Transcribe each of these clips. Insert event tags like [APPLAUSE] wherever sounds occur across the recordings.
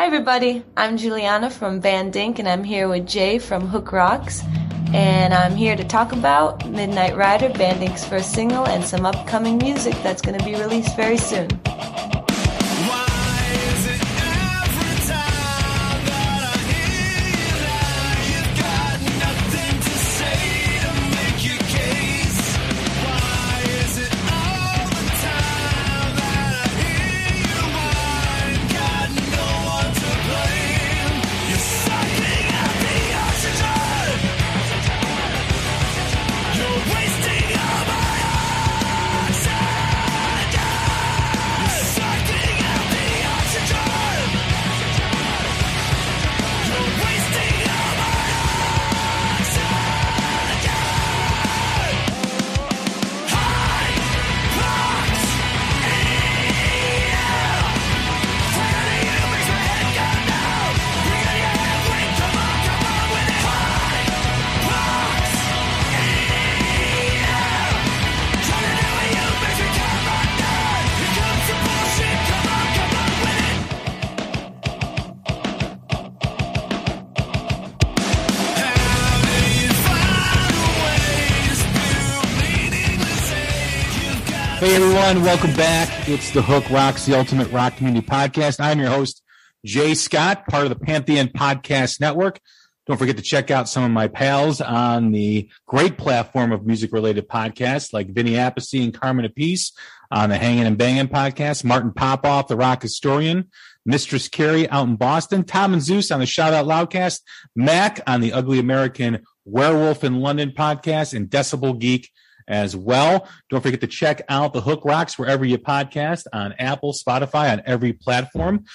Hi, everybody. I'm Juliana from Van Dink, and I'm here with Jay from Hook Rocks. And I'm here to talk about Midnight Rider, Van Dink's first single, and some upcoming music that's going to be released very soon. Everyone, welcome back. It's the Hook Rocks, the Ultimate Rock Community Podcast. I'm your host, Jay Scott, part of the Pantheon Podcast Network. Don't forget to check out some of my pals on the great platform of music related podcasts like Vinny Appice and Carmine Appice on the Hanging and Banging podcast, Martin Popoff, the rock historian, Mistress Carrie out in Boston, Tom and Zeus on the Shout Out Loudcast, Mac on the Ugly American Werewolf in London podcast, and Decibel Geek as well. Don't forget to check out the Hook Rocks wherever you podcast on Apple, Spotify, on every platform.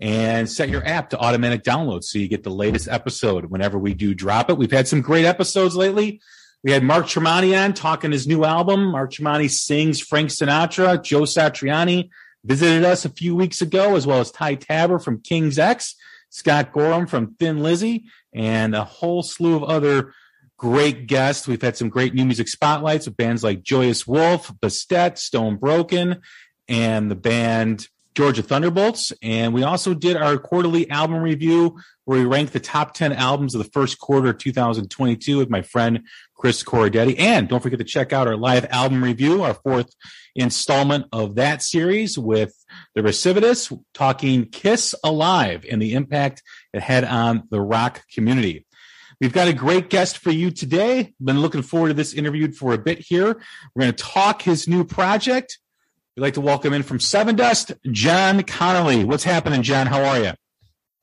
And set your app to automatic download so you get the latest episode whenever we do drop it. We've had some great episodes lately. We had Mark Tremonti on talking his new album. Mark Tremonti sings Frank Sinatra. Joe Satriani visited us a few weeks ago, as well as Ty Tabor from King's X, Scott Gorham from Thin Lizzy, and a whole slew of other great guests. We've had some great new music spotlights with bands like Joyous Wolf, Bastet, Stone Broken, and the band Georgia Thunderbolts. And we also did our quarterly album review where we ranked the top 10 albums of the first quarter of 2022 with my friend Chris Corradetti. And don't forget to check out our live album review, our fourth installment of that series with the Recidivists talking Kiss Alive and the impact it had on the rock community. We've got a great guest for you today. Been looking forward to this interview for a bit here. We're going to talk his new project. We'd like to welcome in from Sevendust, John Connolly. What's happening, John? How are you?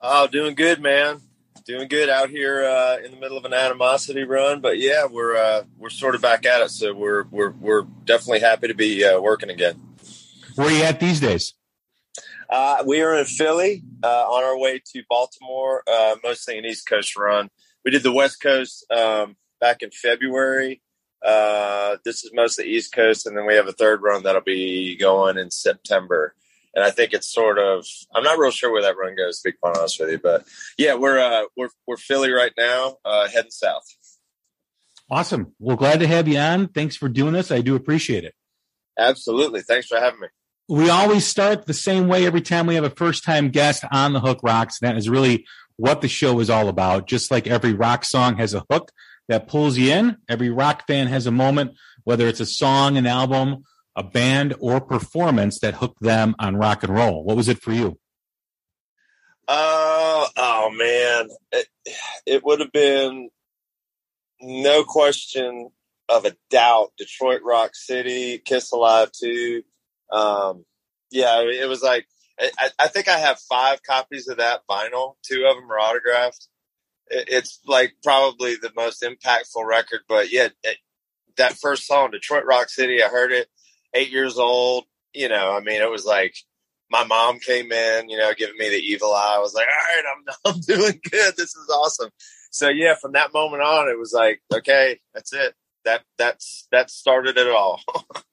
Oh, doing good, man. Doing good out here uh, in the middle of an animosity run, but yeah, we're uh, we're sort of back at it. So we're we're we're definitely happy to be uh, working again. Where are you at these days? Uh, we are in Philly, uh, on our way to Baltimore, uh, mostly an East Coast run we did the West Coast um, back in February. Uh, this is mostly East Coast, and then we have a third run that'll be going in September. And I think it's sort of I'm not real sure where that run goes. To be quite honest with you, but yeah, we're uh, we're we're Philly right now, uh, heading south. Awesome. Well, glad to have you on. Thanks for doing this. I do appreciate it. Absolutely. Thanks for having me. We always start the same way every time we have a first time guest on the Hook Rocks. That is really what the show is all about. Just like every rock song has a hook that pulls you in, every rock fan has a moment, whether it's a song, an album, a band, or performance that hooked them on rock and roll. What was it for you? Uh, oh man, it, it would have been no question of a doubt. Detroit Rock City, Kiss Alive II. Um, yeah, it was like I, I, think I have five copies of that vinyl. Two of them are autographed. It, it's like probably the most impactful record. But yeah, it, that first song, Detroit Rock City, I heard it eight years old. You know, I mean, it was like my mom came in, you know, giving me the evil eye. I was like, all right, I'm, [LAUGHS] I'm doing good. This is awesome. So yeah, from that moment on, it was like, okay, that's it. That, that's, that started it all. [LAUGHS]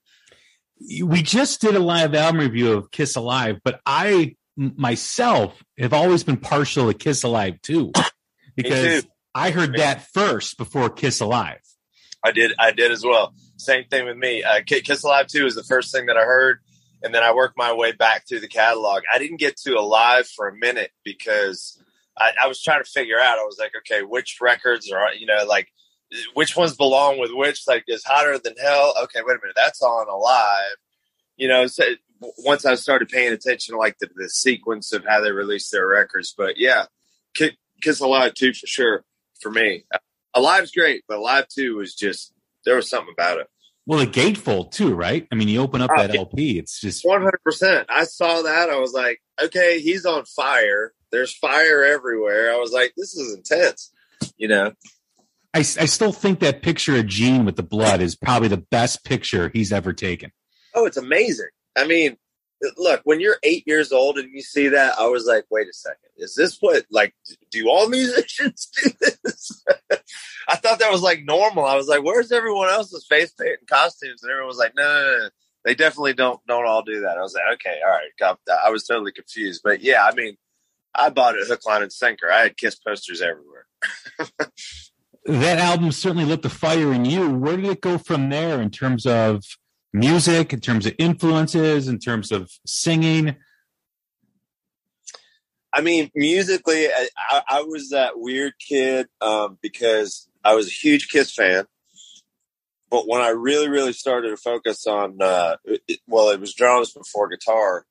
we just did a live album review of Kiss Alive, but I myself have always been partial to Kiss Alive II, [COUGHS] because too. I heard that first before Kiss Alive. I did, I did as well. Same thing with me. Uh, Kiss Alive II is the first thing that I heard, and then I worked my way back through the catalog. I didn't get to Alive for a minute because I, I was trying to figure out. I was like, okay, which records are you know like which ones belong with which? Like, is hotter than hell? Okay, wait a minute, that's on Alive. You know, so once I started paying attention to like the, the sequence of how they released their records, but yeah, Kiss Alive II for sure for me. Uh, Alive's great, but Alive two was just there was something about it. Well, the gatefold too, right? I mean, you open up oh, that LP, it's just one hundred percent. I saw that, I was like, okay, he's on fire. There's fire everywhere. I was like, this is intense, you know. I, I still think that picture of Gene with the blood is probably the best picture he's ever taken. Oh, it's amazing. I mean, look, when you're eight years old and you see that, I was like, wait a second, is this what like do all [LAUGHS] musicians do this? [LAUGHS] I thought that was like normal. I was like, where's everyone else's face paint and costumes? And everyone was like, no, no, no, they definitely don't don't all do that. I was like, okay, all right. I was totally confused, but yeah, I mean, I bought it hook, line, and sinker. I had Kiss posters everywhere. [LAUGHS] that album certainly lit the fire in you. Where did it go from there in terms of music, in terms of influences, in terms of singing? I mean, musically, I, I was that weird kid um, because I was a huge Kiss fan. But when I really, really started to focus on, uh, it, well, it was drums before guitar.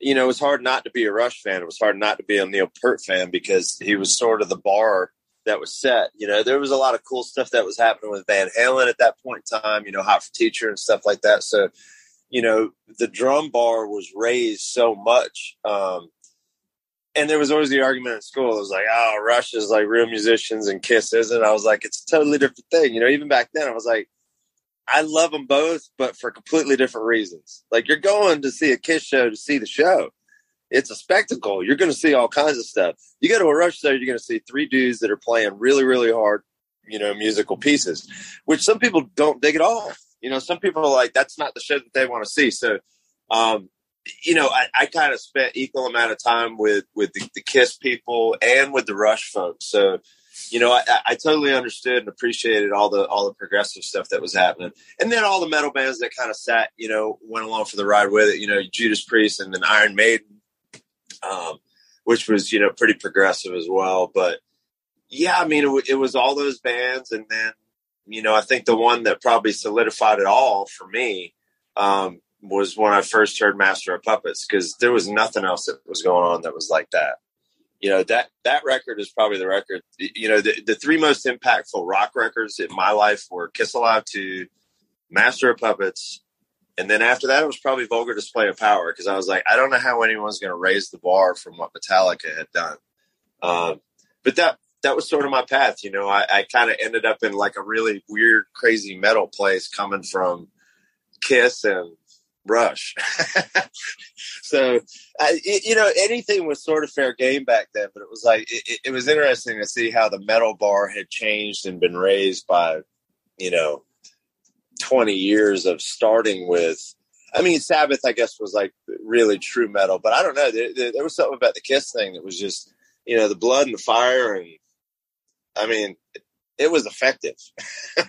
You know, it was hard not to be a Rush fan. It was hard not to be a Neil Peart fan because he was sort of the bar that was set. You know, there was a lot of cool stuff that was happening with Van Halen at that point in time, you know, Hot for Teacher and stuff like that. So, you know, the drum bar was raised so much. Um, and there was always the argument in school. It was like, oh, Rush is like real musicians and Kiss isn't. I was like, it's a totally different thing. You know, even back then, I was like, I love them both, but for completely different reasons. Like, you're going to see a Kiss show to see the show it's a spectacle. You're going to see all kinds of stuff. You go to a Rush show, you're going to see three dudes that are playing really, really hard, you know, musical pieces, which some people don't dig at all. You know, some people are like, that's not the show that they want to see. So, um, you know, I, I kind of spent equal amount of time with with the, the, Kiss people and with the Rush folks. So, you know, I, I, totally understood and appreciated all the all the progressive stuff that was happening, and then all the metal bands that kind of sat, you know, went along for the ride with it. You know, Judas Priest and then Iron Maiden um, which was you know pretty progressive as well. But yeah, I mean, it, it, was all those bands, and then you know I think the one that probably solidified it all for me um, was when I first heard Master of Puppets because there was nothing else that was going on that was like that. You know that that record is probably the record. You know the, the three most impactful rock records in my life were Kiss Alive Two, Master of Puppets, and then after that, it was probably Vulgar Display of Power because I was like, I don't know how anyone's going to raise the bar from what Metallica had done. Um, but that that was sort of my path. You know, I, I kind of ended up in like a really weird, crazy metal place coming from Kiss and Rush. [LAUGHS] so, I, it, you know, anything was sort of fair game back then, but it was like, it, it was interesting to see how the metal bar had changed and been raised by, you know, 20 years of starting with I mean, Sabbath, I guess, was like really true metal, but I don't know. There, there, there, was something about the Kiss thing that was just, you know, the blood and the fire, and I mean, it, it was effective. [LAUGHS]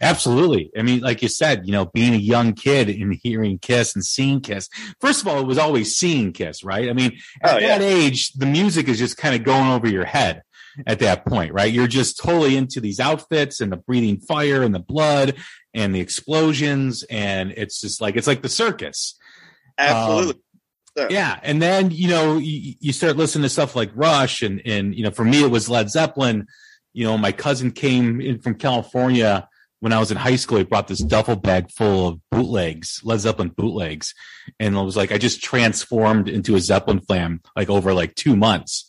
Absolutely. I mean, like you said, you know, being a young kid and hearing Kiss and seeing Kiss. First of all, it was always seeing Kiss, right? I mean, at oh, yeah. that age, the music is just kind of going over your head at that point, right? You're just totally into these outfits and the breathing fire and the blood and the explosions. And it's just like, it's like the circus. Absolutely. Um, yeah. And then, you know, you, you, start listening to stuff like Rush and, and, you know, for me, it was Led Zeppelin. You know, my cousin came in from California when I was in high school. He brought this duffel bag full of bootlegs, Led Zeppelin bootlegs. And it was like, I just transformed into a Zeppelin fan like over like two months.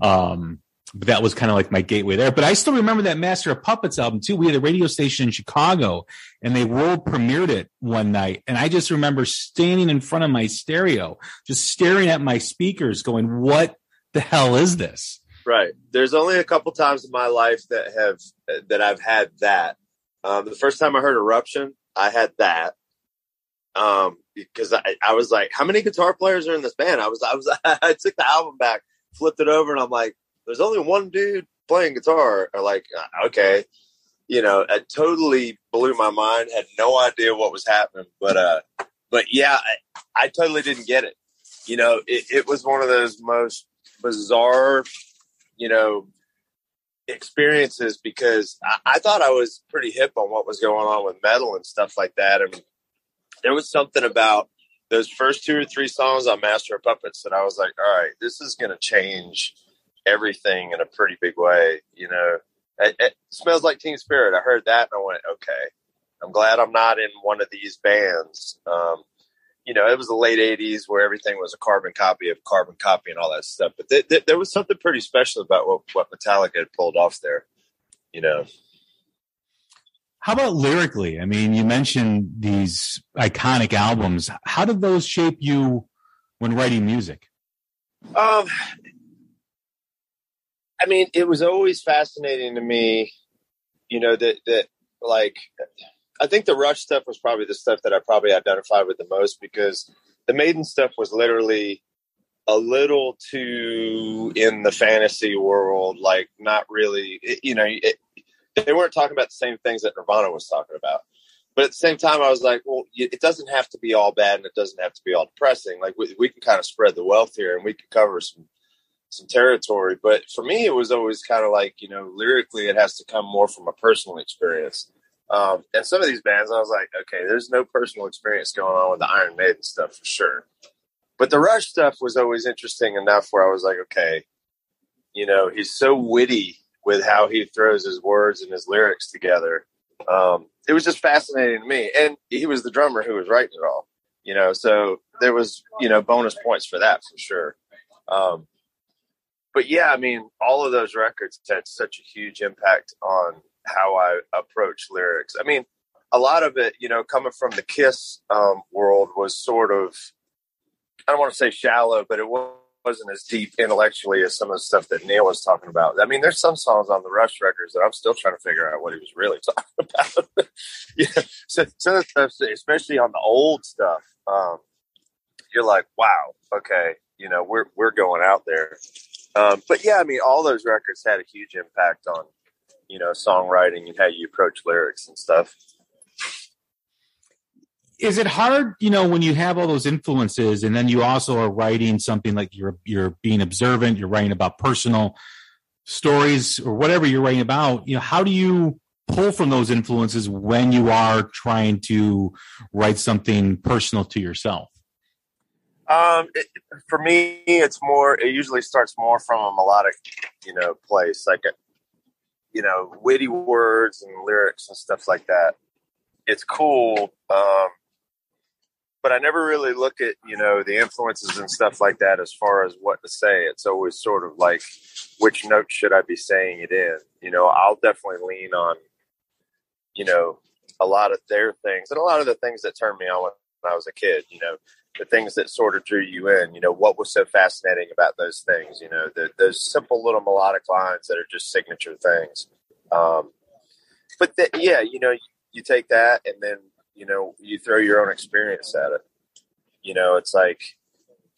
Um, but that was kind of like my gateway there. But I still remember that Master of Puppets album too. We had a radio station in Chicago and they world premiered it one night. And I just remember standing in front of my stereo, just staring at my speakers going, what the hell is this? Right. There's only a couple times in my life that have, that I've had that. Um, the first time I heard Eruption, I had that. Um, because I, I was like, how many guitar players are in this band? I was, I was, [LAUGHS] I took the album back, flipped it over and I'm like, there's only one dude playing guitar. Or like, uh, okay, you know, it totally blew my mind. Had no idea what was happening, but uh, but yeah, I, I, totally didn't get it. You know, it, it was one of those most bizarre, you know, experiences because I, I, thought I was pretty hip on what was going on with metal and stuff like that. And there was something about those first two or three songs on Master of Puppets that I was like, all right, this is going to change everything in a pretty big way. You know, it, it, smells like Teen Spirit. I heard that and I went, okay, I'm glad I'm not in one of these bands. Um, you know, it was the late '80s where everything was a carbon copy of carbon copy and all that stuff. But th- th- there was something pretty special about what, what Metallica had pulled off there. You know. How about lyrically? I mean, you mentioned these iconic albums. How did those shape you when writing music? Um, I mean, it was always fascinating to me, you know, that, that like, I think the Rush stuff was probably the stuff that I probably identified with the most because the Maiden stuff was literally a little too in the fantasy world, like not really, you know, it, they weren't talking about the same things that Nirvana was talking about. But at the same time, I was like, well, it doesn't have to be all bad and it doesn't have to be all depressing. Like we, we can kind of spread the wealth here and we can cover some some territory. But for me, it was always kind of like, you know, lyrically, it has to come more from a personal experience. Um, and some of these bands, I was like, okay, there's no personal experience going on with the Iron Maiden stuff for sure. But the Rush stuff was always interesting enough where I was like, okay, you know, he's so witty with how he throws his words and his lyrics together. Um, it was just fascinating to me. And he was the drummer who was writing it all, you know, so there was, you know, bonus points for that for sure. Um, but yeah, I mean, all of those records had such a huge impact on how I approach lyrics. I mean, a lot of it, you know, coming from the Kiss um, world was sort of, I don't want to say shallow, but it wasn't as deep intellectually as some of the stuff that Neil was talking about. I mean, there's some songs on the Rush records that I'm still trying to figure out what he was really [LAUGHS] talking about. [LAUGHS] yeah, so especially on the old stuff, um, you're like, wow, okay, you know, we're we're going out there. Um, but yeah, I mean, all those records had a huge impact on, you know, songwriting and how you approach lyrics and stuff. Is it hard, you know, when you have all those influences and then you also are writing something like you're you're being observant, you're writing about personal stories or whatever you're writing about, you know, how do you pull from those influences when you are trying to write something personal to yourself? Um, it, for me, it's more. It usually starts more from a melodic, you know, place like, a, you know, witty words and lyrics and stuff like that. It's cool, um, but I never really look at you know the influences and stuff like that as far as what to say. It's always sort of like which note should I be saying it in. You know, I'll definitely lean on, you know, a lot of their things and a lot of the things that turn me on when I was a kid. You know, the things that sort of drew you in. You know, what was so fascinating about those things? You know, the, those simple little melodic lines that are just signature things. Um, but the, yeah, you know, you, you take that and then you know you throw your own experience at it. You know, it's like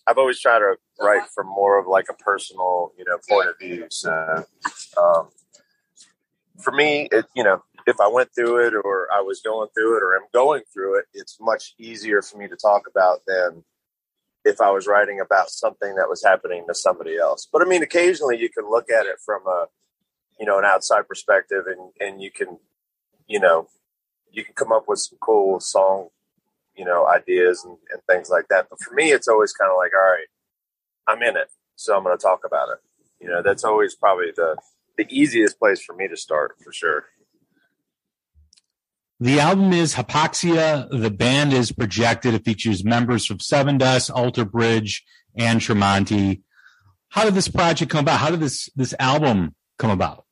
I've always tried to write from more of like a personal, you know, point of view. So, um, for me, it, you know, if I went through it or I was going through it or am going through it, it's much easier for me to talk about than if I was writing about something that was happening to somebody else. But I mean, occasionally you can look at it from a, you know, an outside perspective and, and you can, you know, you can come up with some cool song, you know, ideas and, and things like that. But for me, it's always kind of like, all right, I'm in it. So I'm going to talk about it. You know, that's always probably the, the easiest place for me to start for sure. The album is Hypoxia. The band is Projected. It features members from Sevendust, Alter Bridge, and Tremonti. How did this project come about? How did this this album come about?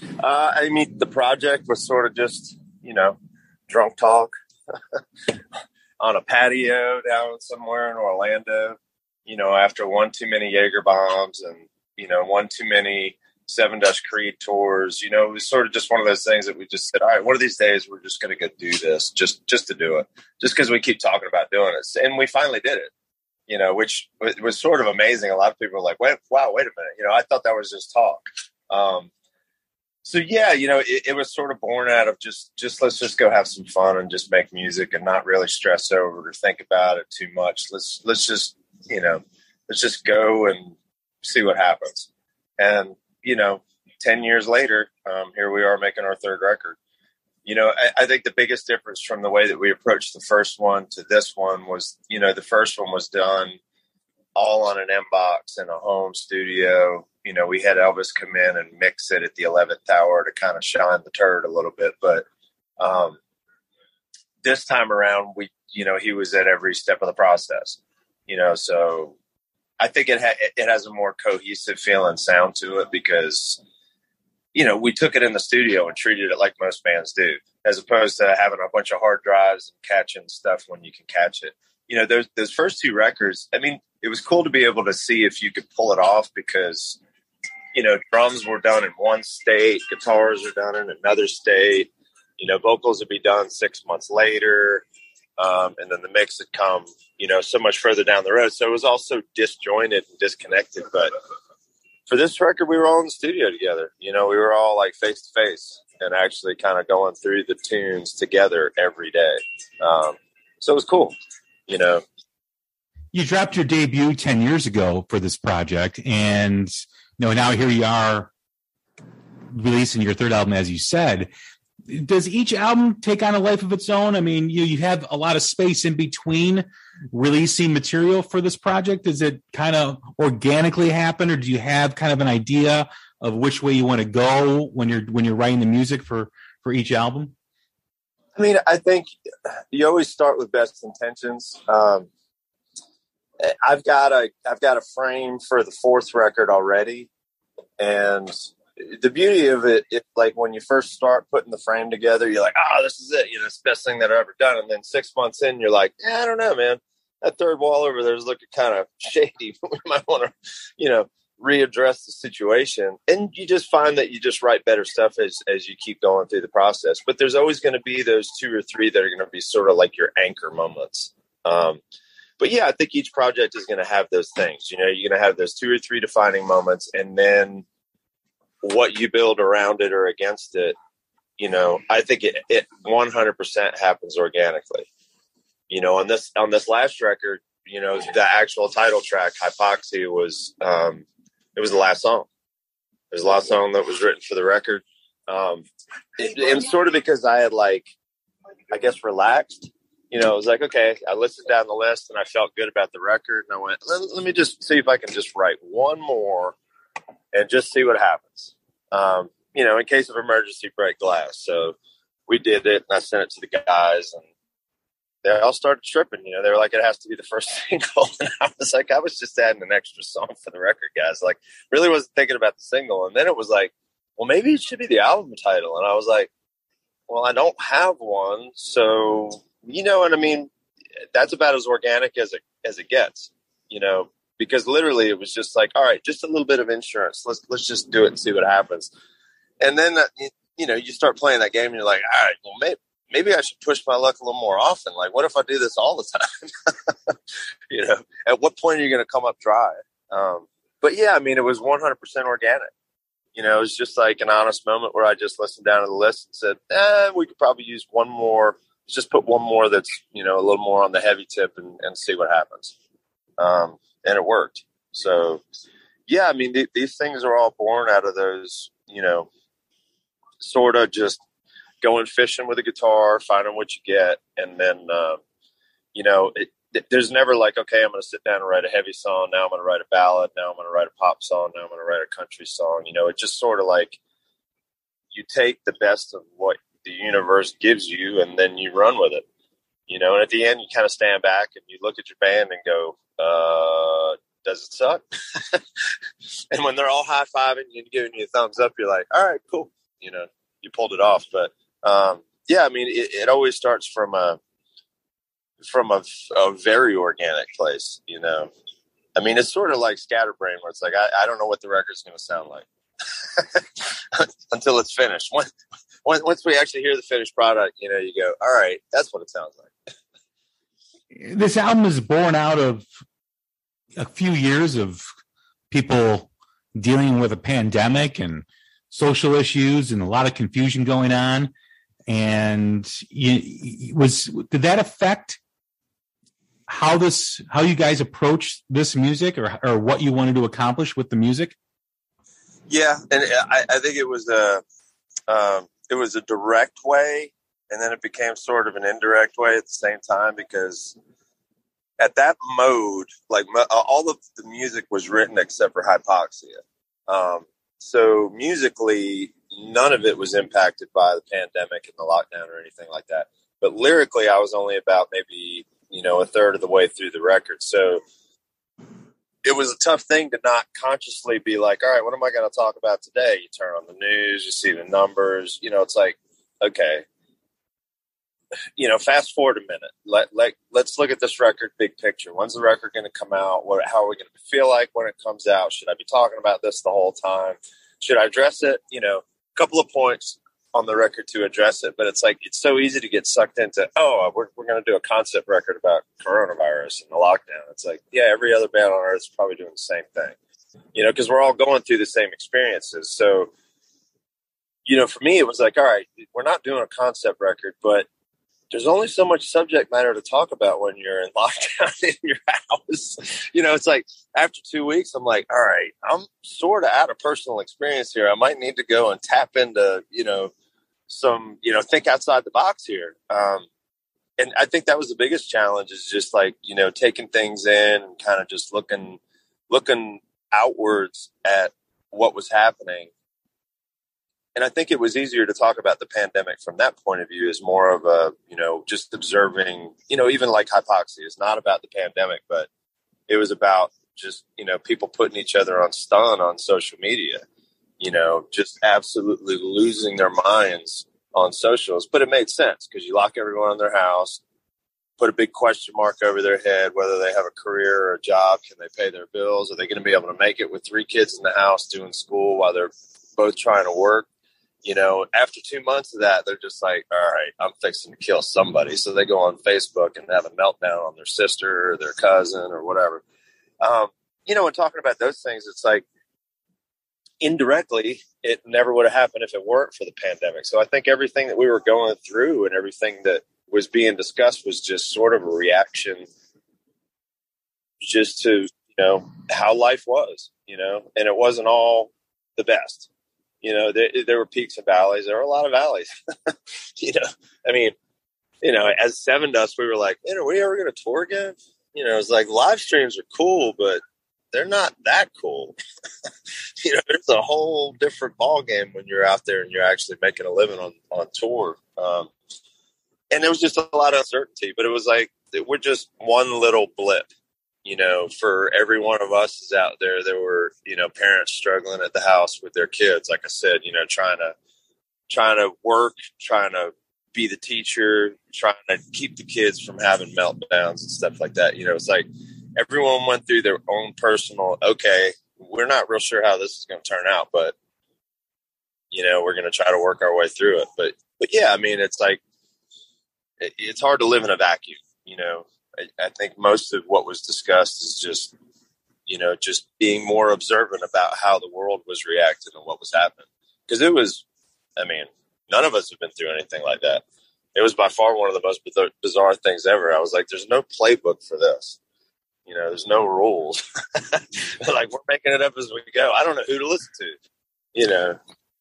Uh, I mean, the project was sort of just you know drunk talk [LAUGHS] on a patio down somewhere in Orlando. You know, after one too many Jaeger bombs and you know one too many Sevendust Creed tours. You know, it was sort of just one of those things that we just said, all right, one of these days we're just going to go do this, just just to do it, just because we keep talking about doing it, and we finally did it. You know, which was sort of amazing. A lot of people were like, "Wait, wow, wait a minute!" You know, I thought that was just talk. Um, so yeah, you know, it, it, was sort of born out of just just let's just go have some fun and just make music and not really stress over or think about it too much. Let's let's just you know let's just go and see what happens. And you know, ten years later, um, here we are making our third record. You know, I, I think the biggest difference from the way that we approached the first one to this one was, you know, the first one was done all on an inbox in a home studio you know, we had Elvis come in and mix it at the 11th hour to kind of shine the turd a little bit. But um, this time around, we, you know, he was at every step of the process, you know, so I think it, ha- it has a more cohesive feel and sound to it because, you know, we took it in the studio and treated it like most bands do, as opposed to having a bunch of hard drives and catching stuff when you can catch it. You know, those those first two records. I mean, it was cool to be able to see if you could pull it off because you know, drums were done in one state, guitars are done in another state. You know, vocals would be done six months later, um, and then the mix would come, you know, so much further down the road. So it was all so disjointed and disconnected. But for this record, we were all in the studio together. You know, we were all like face to face and actually kind of going through the tunes together every day. Um, so it was cool, you know. You dropped your debut 10 years ago for this project, and you know, now here you are releasing your third album, as you said. Does each album take on a life of its own? I mean, you you have a lot of space in between releasing material for this project. Does it kind of organically happen, or do you have kind of an idea of which way you want to go when you're when you're writing the music for for each album? I mean, I think you always start with best intentions. Um, I've got a I've got a frame for the fourth record already, and the beauty of it, like when you first start putting the frame together, you're like, oh, this is it. You know, it's the best thing that I've ever done. And then six months in, you're like, I don't know, man. That third wall over there is looking kind of shady. [LAUGHS] we might want to, you know, readdress the situation. And you just find that you just write better stuff as as you keep going through the process. But there's always going to be those two or three that are going to be sort of like your anchor moments. Um, but yeah, I think each project is going to have those things. You know, you're going to have those two or three defining moments, and then what you build around it or against it. You know, I think it it 100% happens organically. You know, on this on this last record, you know, the actual title track, Hypoxia, was um, it was the last song. It was the last song that was written for the record. Um, it, and sort of because I had like, I guess, relaxed you know, it was like, okay, I listened down the list and I felt good about the record. And I went, let, let me just see if I can just write one more and just see what happens. Um, you know, in case of emergency, break glass. So we did it and I sent it to the guys and they all started tripping. You know, they were like, it has to be the first [LAUGHS] single. And I was like, I was just adding an extra song for the record, guys. Like, really wasn't thinking about the single. And then it was like, well, maybe it should be the album title. And I was like, well, I don't have one. So you know what I mean? That's about as organic as it as it gets, you know, because literally it was just like, all right, just a little bit of insurance. Let's let's just do it and see what happens. And then uh, you know you start playing that game and you're like, all right, well maybe maybe I should push my luck a little more often. Like, what if I do this all the [LAUGHS] time? you know, at what point are you going to come up dry? Um, but yeah, I mean, it was 100% organic. You know, it was just like an honest moment where I just listened down to the list and said, eh, we could probably use one more just put one more that's you know a little more on the heavy tip and, and see what happens um, and it worked. So yeah i mean th- these things are all born out of those you know sort of just going fishing with a guitar finding what you get and then uh, you know it, it, there's never like okay i'm going to sit down and write a heavy song. Now i'm going to write a ballad. Now i'm going to write a pop song. Now i'm going to write a country song. You know it just sort of like you take the best of what the universe gives you and then you run with it you know and at the end you kind of stand back and you look at your band and go uh does it suck [LAUGHS] and when they're all high-fiving and giving you a thumbs up you're like all right cool you know you pulled it off but um yeah i mean it, it always starts from a from a, a very organic place you know i mean it's sort of like scatterbrain where it's like i, I don't know what the record's going to sound like [LAUGHS] until it's finished. Once, once we actually hear the finished product, you know, you go, all right, that's what it sounds like. This album is born out of a few years of people dealing with a pandemic and social issues and a lot of confusion going on. And you, was did that affect how this how you guys approach this music or or what you wanted to accomplish with the music? Yeah, and I, I think it was a um, it was a direct way, and then it became sort of an indirect way at the same time because at that mode, like all of the music was written except for hypoxia. Um, so musically, none of it was impacted by the pandemic and the lockdown or anything like that. But lyrically, I was only about maybe you know a third of the way through the record, so it was a tough thing to not consciously be like, all right, what am I going to talk about today? You turn on the news, you see the numbers, you know, it's like, okay, you know, fast forward a minute. Let let let's look at this record big picture. When's the record going to come out? What how are we going to feel like when it comes out? Should I be talking about this the whole time? Should I address it? You know, a couple of points on the record to address it, but it's like it's so easy to get sucked into. Oh, we're we're going to do a concept record about coronavirus and the lockdown. It's like yeah, every other band on earth is probably doing the same thing. You know, because we're all going through the same experiences. So, you know, for me, it was like, all right, we're not doing a concept record, but there's only so much subject matter to talk about when you're in [LAUGHS] lockdown in your house. You know, it's like after two weeks, I'm like, all right, I'm sort of out of personal experience here. I might need to go and tap into, you know, some, you know, think outside the box here. Um, and I think that was the biggest challenge is just like, you know, taking things in and kind of just looking, looking outwards at what was happening and I think it was easier to talk about the pandemic from that point of view as more of a, you know, just observing, you know, even like hypoxia is not about the pandemic, but it was about just, you know, people putting each other on stun on social media, you know, just absolutely losing their minds on socials. But it made sense because you lock everyone in their house, put a big question mark over their head, whether they have a career or a job, can they pay their bills? Are they going to be able to make it with three kids in the house doing school while they're both trying to work? You know, after two months of that, they're just like, all right, I'm fixing to kill somebody. So they go on Facebook and have a meltdown on their sister or their cousin or whatever. Um, you know, and talking about those things, it's like indirectly, it never would have happened if it weren't for the pandemic. So I think everything that we were going through and everything that was being discussed was just sort of a reaction just to, you know, how life was, you know, and it wasn't all the best you know, there, there were peaks and valleys. There were a lot of valleys. [LAUGHS] you know, I mean, you know, as Sevendust we were like, "Man, are we ever going to tour again? You know, it's like live streams are cool, but they're not that cool. [LAUGHS] you know, there's a whole different ball game when you're out there and you're actually making a living on on tour. Um, and there was just a lot of uncertainty, but it was like we're just one little blip you know, for every one of us is out there, there were, you know, parents struggling at the house with their kids. Like I said, you know, trying to, trying to work, trying to be the teacher, trying to keep the kids from having meltdowns and stuff like that. You know, it's like everyone went through their own personal, okay, we're not real sure how this is going to turn out, but, you know, we're going to try to work our way through it. But, but yeah, I mean, it's like, it, it's hard to live in a vacuum, you know, I, I think most of what was discussed is just you know just being more observant about how the world was reacting and what was happening. Because it was i mean none of us have been through anything like that. It was by far one of the most bizarre things ever. I was like there's no playbook for this. You know there's no rules. [LAUGHS] Like we're making it up as we go. I don't know who to listen to you know.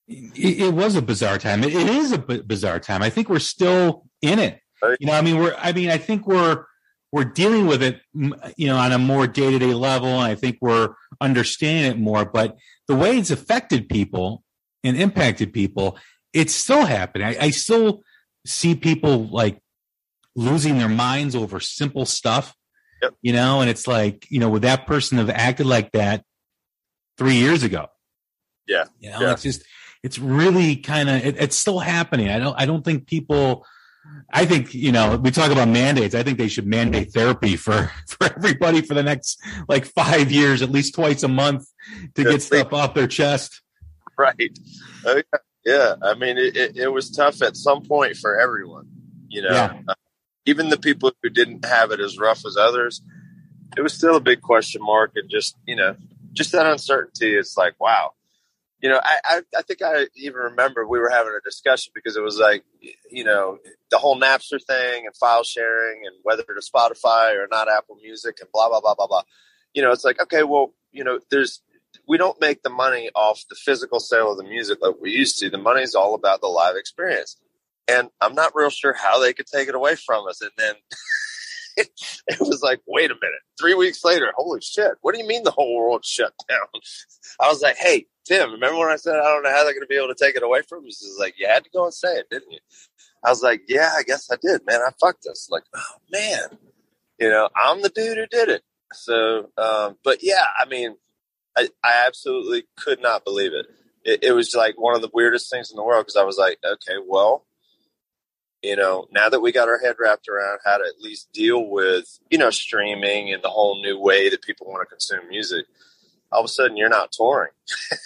It, it was a bizarre time. It, it is a b- bizarre time. I think we're still in it. You know i mean we're i mean i think we're we're dealing with it, you know, on a more day to day level. And I think we're understanding it more. But the way it's affected people and impacted people, it's still happening. I, I still see people like losing their minds over simple stuff, yep. you know, and it's like, you know, would that person have acted like that three years ago? Yeah. You know, yeah. it's just, it's really kind of, it, it's still happening. I don't, I don't think people, I think you know we talk about mandates. I think they should mandate therapy for [LAUGHS] for everybody for the next like five years, at least twice a month, to get stuff off their chest. Right. Oh, yeah. yeah. I mean, it, it, it, was tough at some point for everyone. You know, yeah. uh, even the people who didn't have it as rough as others, it was still a big question mark, and just you know, just that uncertainty. It's like, wow, you know, I, I, I think I even remember we were having a discussion because it was like, you know, the whole Napster thing and file sharing and whether to Spotify or not Apple Music and blah blah blah blah blah. You know, it's like okay, well, you know, there's we don't make the money off the physical sale of the music like we used to. The money's all about the live experience, and I'm not real sure how they could take it away from us. And then [LAUGHS] it was like, wait a minute. Three weeks later, holy shit! What do you mean the whole world shut down? [LAUGHS] I was like, hey, Tim, remember when I said I don't know how they're going to be able to take it away from us? He's like, you had to go and say it, didn't you? I was like, yeah, I guess I did, man. I fucked us. Like, oh man, you know, I'm the dude who did it. So, um, but yeah, I mean, I, I absolutely could not believe it. it. It was like one of the weirdest things in the world because I was like, okay, well, you know, now that we got our head wrapped around how to at least deal with, you know, streaming and the whole new way that people want to consume music, all of a sudden you're not touring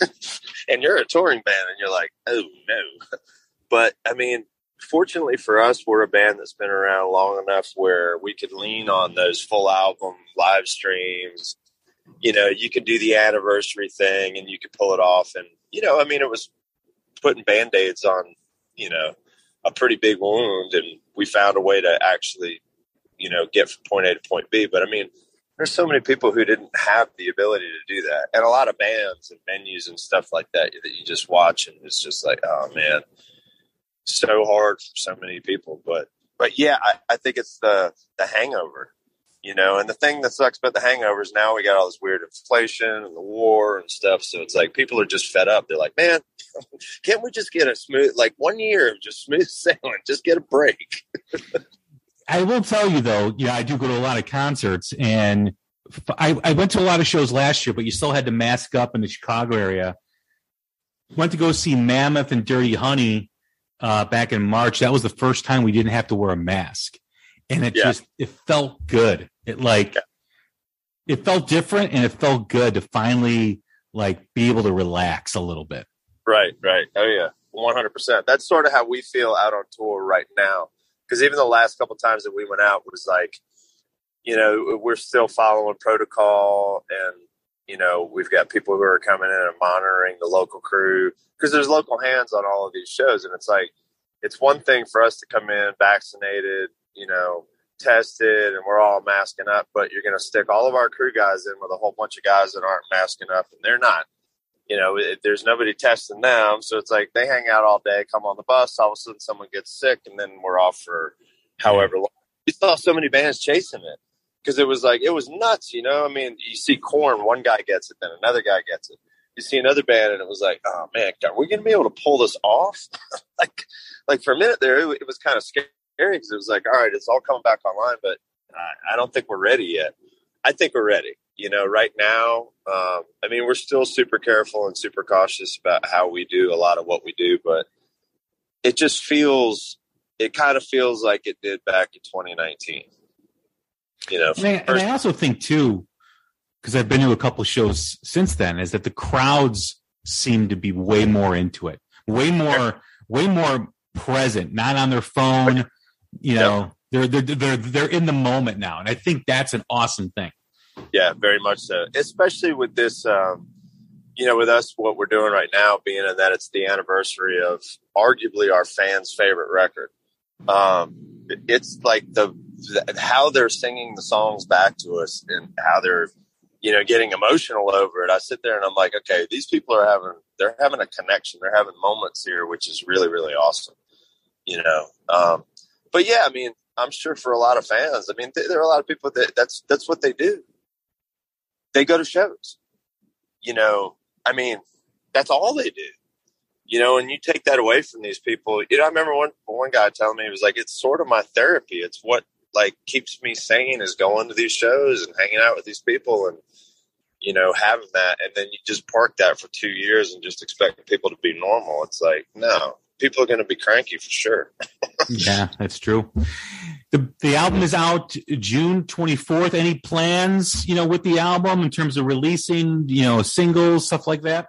[LAUGHS] and you're a touring band and you're like, oh no. [LAUGHS] But I mean, fortunately for us, we're a band that's been around long enough where we could lean on those full album live streams. You know, you could do the anniversary thing and you could pull it off. And, you know, I mean, it was putting band aids on, you know, a pretty big wound. And we found a way to actually, you know, get from point A to point B. But I mean, there's so many people who didn't have the ability to do that, and a lot of bands and venues and stuff like that that you just watch, and it's just like, oh man, so hard for so many people. But but yeah, I, I think it's the the hangover, you know. And the thing that sucks about the hangover is now we got all this weird inflation and the war and stuff. So it's like people are just fed up. They're like, man, [LAUGHS] can't we just get a smooth like one year of just smooth [LAUGHS] sailing? Just get a break. [LAUGHS] I will tell you though, yeah, I do go to a lot of concerts and I, I went to a lot of shows last year, but you still had to mask up in the Chicago area. Went to go see Mammoth and Dirty Honey uh, back in March. That was the first time we didn't have to wear a mask, and it yeah. just it felt good. It like yeah. it felt different, and it felt good to finally like be able to relax a little bit. Right, right. Oh yeah, one hundred percent. That's sort of how we feel out on tour right now because even the last couple times that we went out was like, you know, we're still following protocol, and you know, we've got people who are coming in and monitoring the local crew because there's local hands on all of these shows, and it's like, it's one thing for us to come in vaccinated, you know, tested, and we're all masking up, but you're going to stick all of our crew guys in with a whole bunch of guys that aren't masking up, and they're not you know, it, there's nobody testing them. So it's like they hang out all day, come on the bus, all of a sudden someone gets sick, and then we're off for however long. We saw so many bands chasing it because it was like, it was nuts, you know? I mean, you see Korn, one guy gets it, then another guy gets it. You see another band, and it was like, oh man, are we going to be able to pull this off? [LAUGHS] like, like for a minute there, it, it was kind of scary because it was like, all right, it's all coming back online, but I, I don't think we're ready yet. I think we're ready you know, right now, um, I mean, we're still super careful and super cautious about how we do a lot of what we do, but it just feels, it kind of feels like it did back in 2019. You know, and I, and I also think too, because I've been to a couple shows since then, is that the crowds seem to be way more into it, way more, way more present, not on their phone. You know, they're they're they're they're in the moment now, and I think that's an awesome thing. Yeah, very much so. Especially with this, um, you know, with us, what we're doing right now, being in that it's the anniversary of arguably our fans' favorite record. Um, it's like the, the how they're singing the songs back to us and how they're, you know, getting emotional over it. I sit there and I'm like, okay, these people are having they're having a connection. They're having moments here, which is really really awesome. You know, um, but yeah, I mean, I'm sure for a lot of fans, I mean, there are a lot of people that that's that's what they do they go to shows. You know, I mean, that's all they do. You know, and you take that away from these people. You know, I remember one one guy telling me he was like, "It's sort of my therapy. It's what like keeps me sane is going to these shows and hanging out with these people and you know having that. And then you just park that for two years and just expect people to be normal. It's like no, people are going to be cranky for sure. [LAUGHS] yeah, that's true the the album is out June 24th. Any plans, you know, with the album in terms of releasing, you know, singles, stuff like that?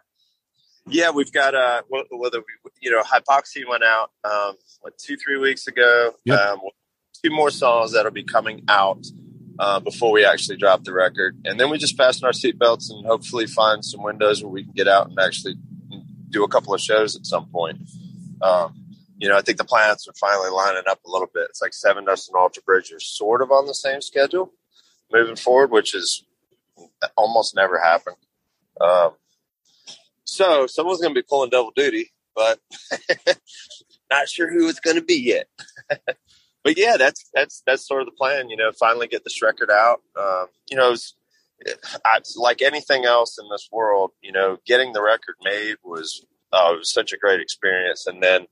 Yeah, we've got uh, whether we, you know, Hypoxia went out um, what two three weeks ago. Yep. Um, two more songs that'll be coming out uh, before we actually drop the record, and then we just fasten our seatbelts and hopefully find some windows where we can get out and actually do a couple of shows at some point. Um, you know, I think the planets are finally lining up a little bit. It's like Sevendust and Alter Bridge are sort of on the same schedule moving forward, which is almost never happened. Um, so someone's going to be pulling double duty, but [LAUGHS] not sure who it's going to be yet. [LAUGHS] but yeah, that's that's that's sort of the plan. You know, finally get this record out. Um, you know, it's, like anything else in this world. You know, getting the record made was it was such a great experience, and then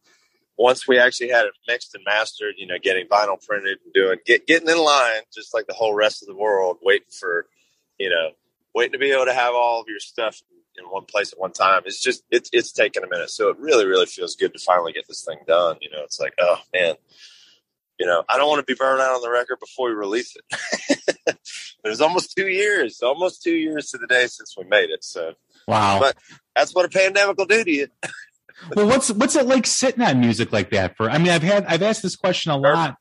once we actually had it mixed and mastered, you know, getting vinyl printed and doing get, getting in line, just like the whole rest of the world, waiting for, you know, waiting to be able to have all of your stuff in one place at one time. It's just it's it's taken a minute, so it really really feels good to finally get this thing done. You know, it's like oh man, you know, I don't want to be burned out on the record before we release it. [LAUGHS] it was almost two years, almost two years to the day since we made it. So wow, but that's what a pandemic will do to you. [LAUGHS] well, what's what's it like sitting on music like that? For I mean, I've had I've asked this question a lot,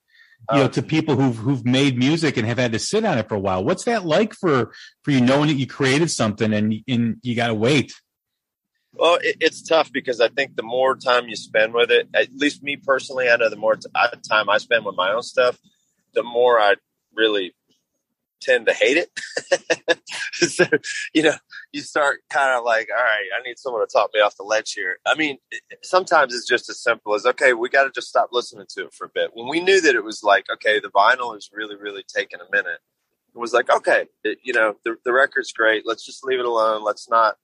you know, to people who've who've made music and have had to sit on it for a while. What's that like for for you knowing that you created something and and you got to wait? Well, it, it's tough because I think the more time you spend with it, at least me personally, I know the more t- uh, time I spend with my own stuff, the more I really tend to hate it. [LAUGHS] so, you know, you start kind of like, all right, I need someone to talk me off the ledge here. I mean, sometimes it's just as simple as, okay, we got to just stop listening to it for a bit. When we knew that it was like, okay, the vinyl is really, really taking a minute, it was like, okay, it, you know, the, the record's great. Let's just leave it alone. Let's not,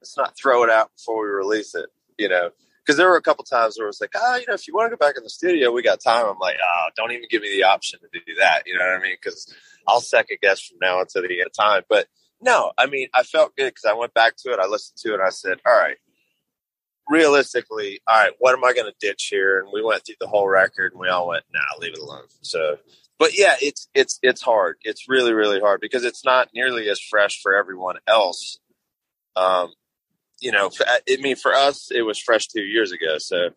let's not throw it out before we release it, you know because there were a couple times where it was like, ah, oh, you know, if you want to go back in the studio, we got time. I'm like, oh, don't even give me the option to do that. You know what I mean? Because I'll second guess from now until the end of time. But no, I mean, I felt good because I went back to it. I listened to it. I said, all right, realistically, all right, what am I going to ditch here? And we went through the whole record and we all went, nah, leave it alone. So, but yeah, it's, it's, it's hard. It's really, really hard because it's not nearly as fresh for everyone else. Um, you know, I mean, for us, it was fresh two years ago. So,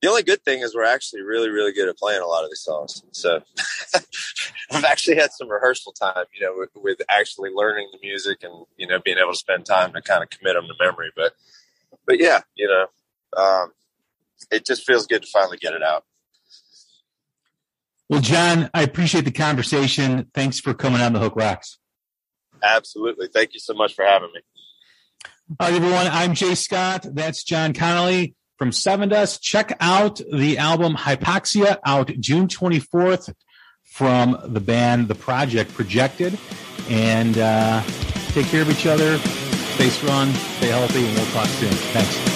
the only good thing is we're actually really, really good at playing a lot of these songs. So [LAUGHS] I've actually had some rehearsal time, you know, with, with, actually learning the music and, you know, being able to spend time to kind of commit them to memory. But, but yeah, you know, um, it just feels good to finally get it out. Well, John, I appreciate the conversation. Thanks for coming on the Hook Rocks. Absolutely. Thank you so much for having me. All right, everyone. I'm Jay Scott. That's John Connolly from Sevendust. Check out the album Hypoxia out June 24th from the band The Project Projected. And uh, take care of each other. Stay strong, stay healthy, and we'll talk soon. Thanks.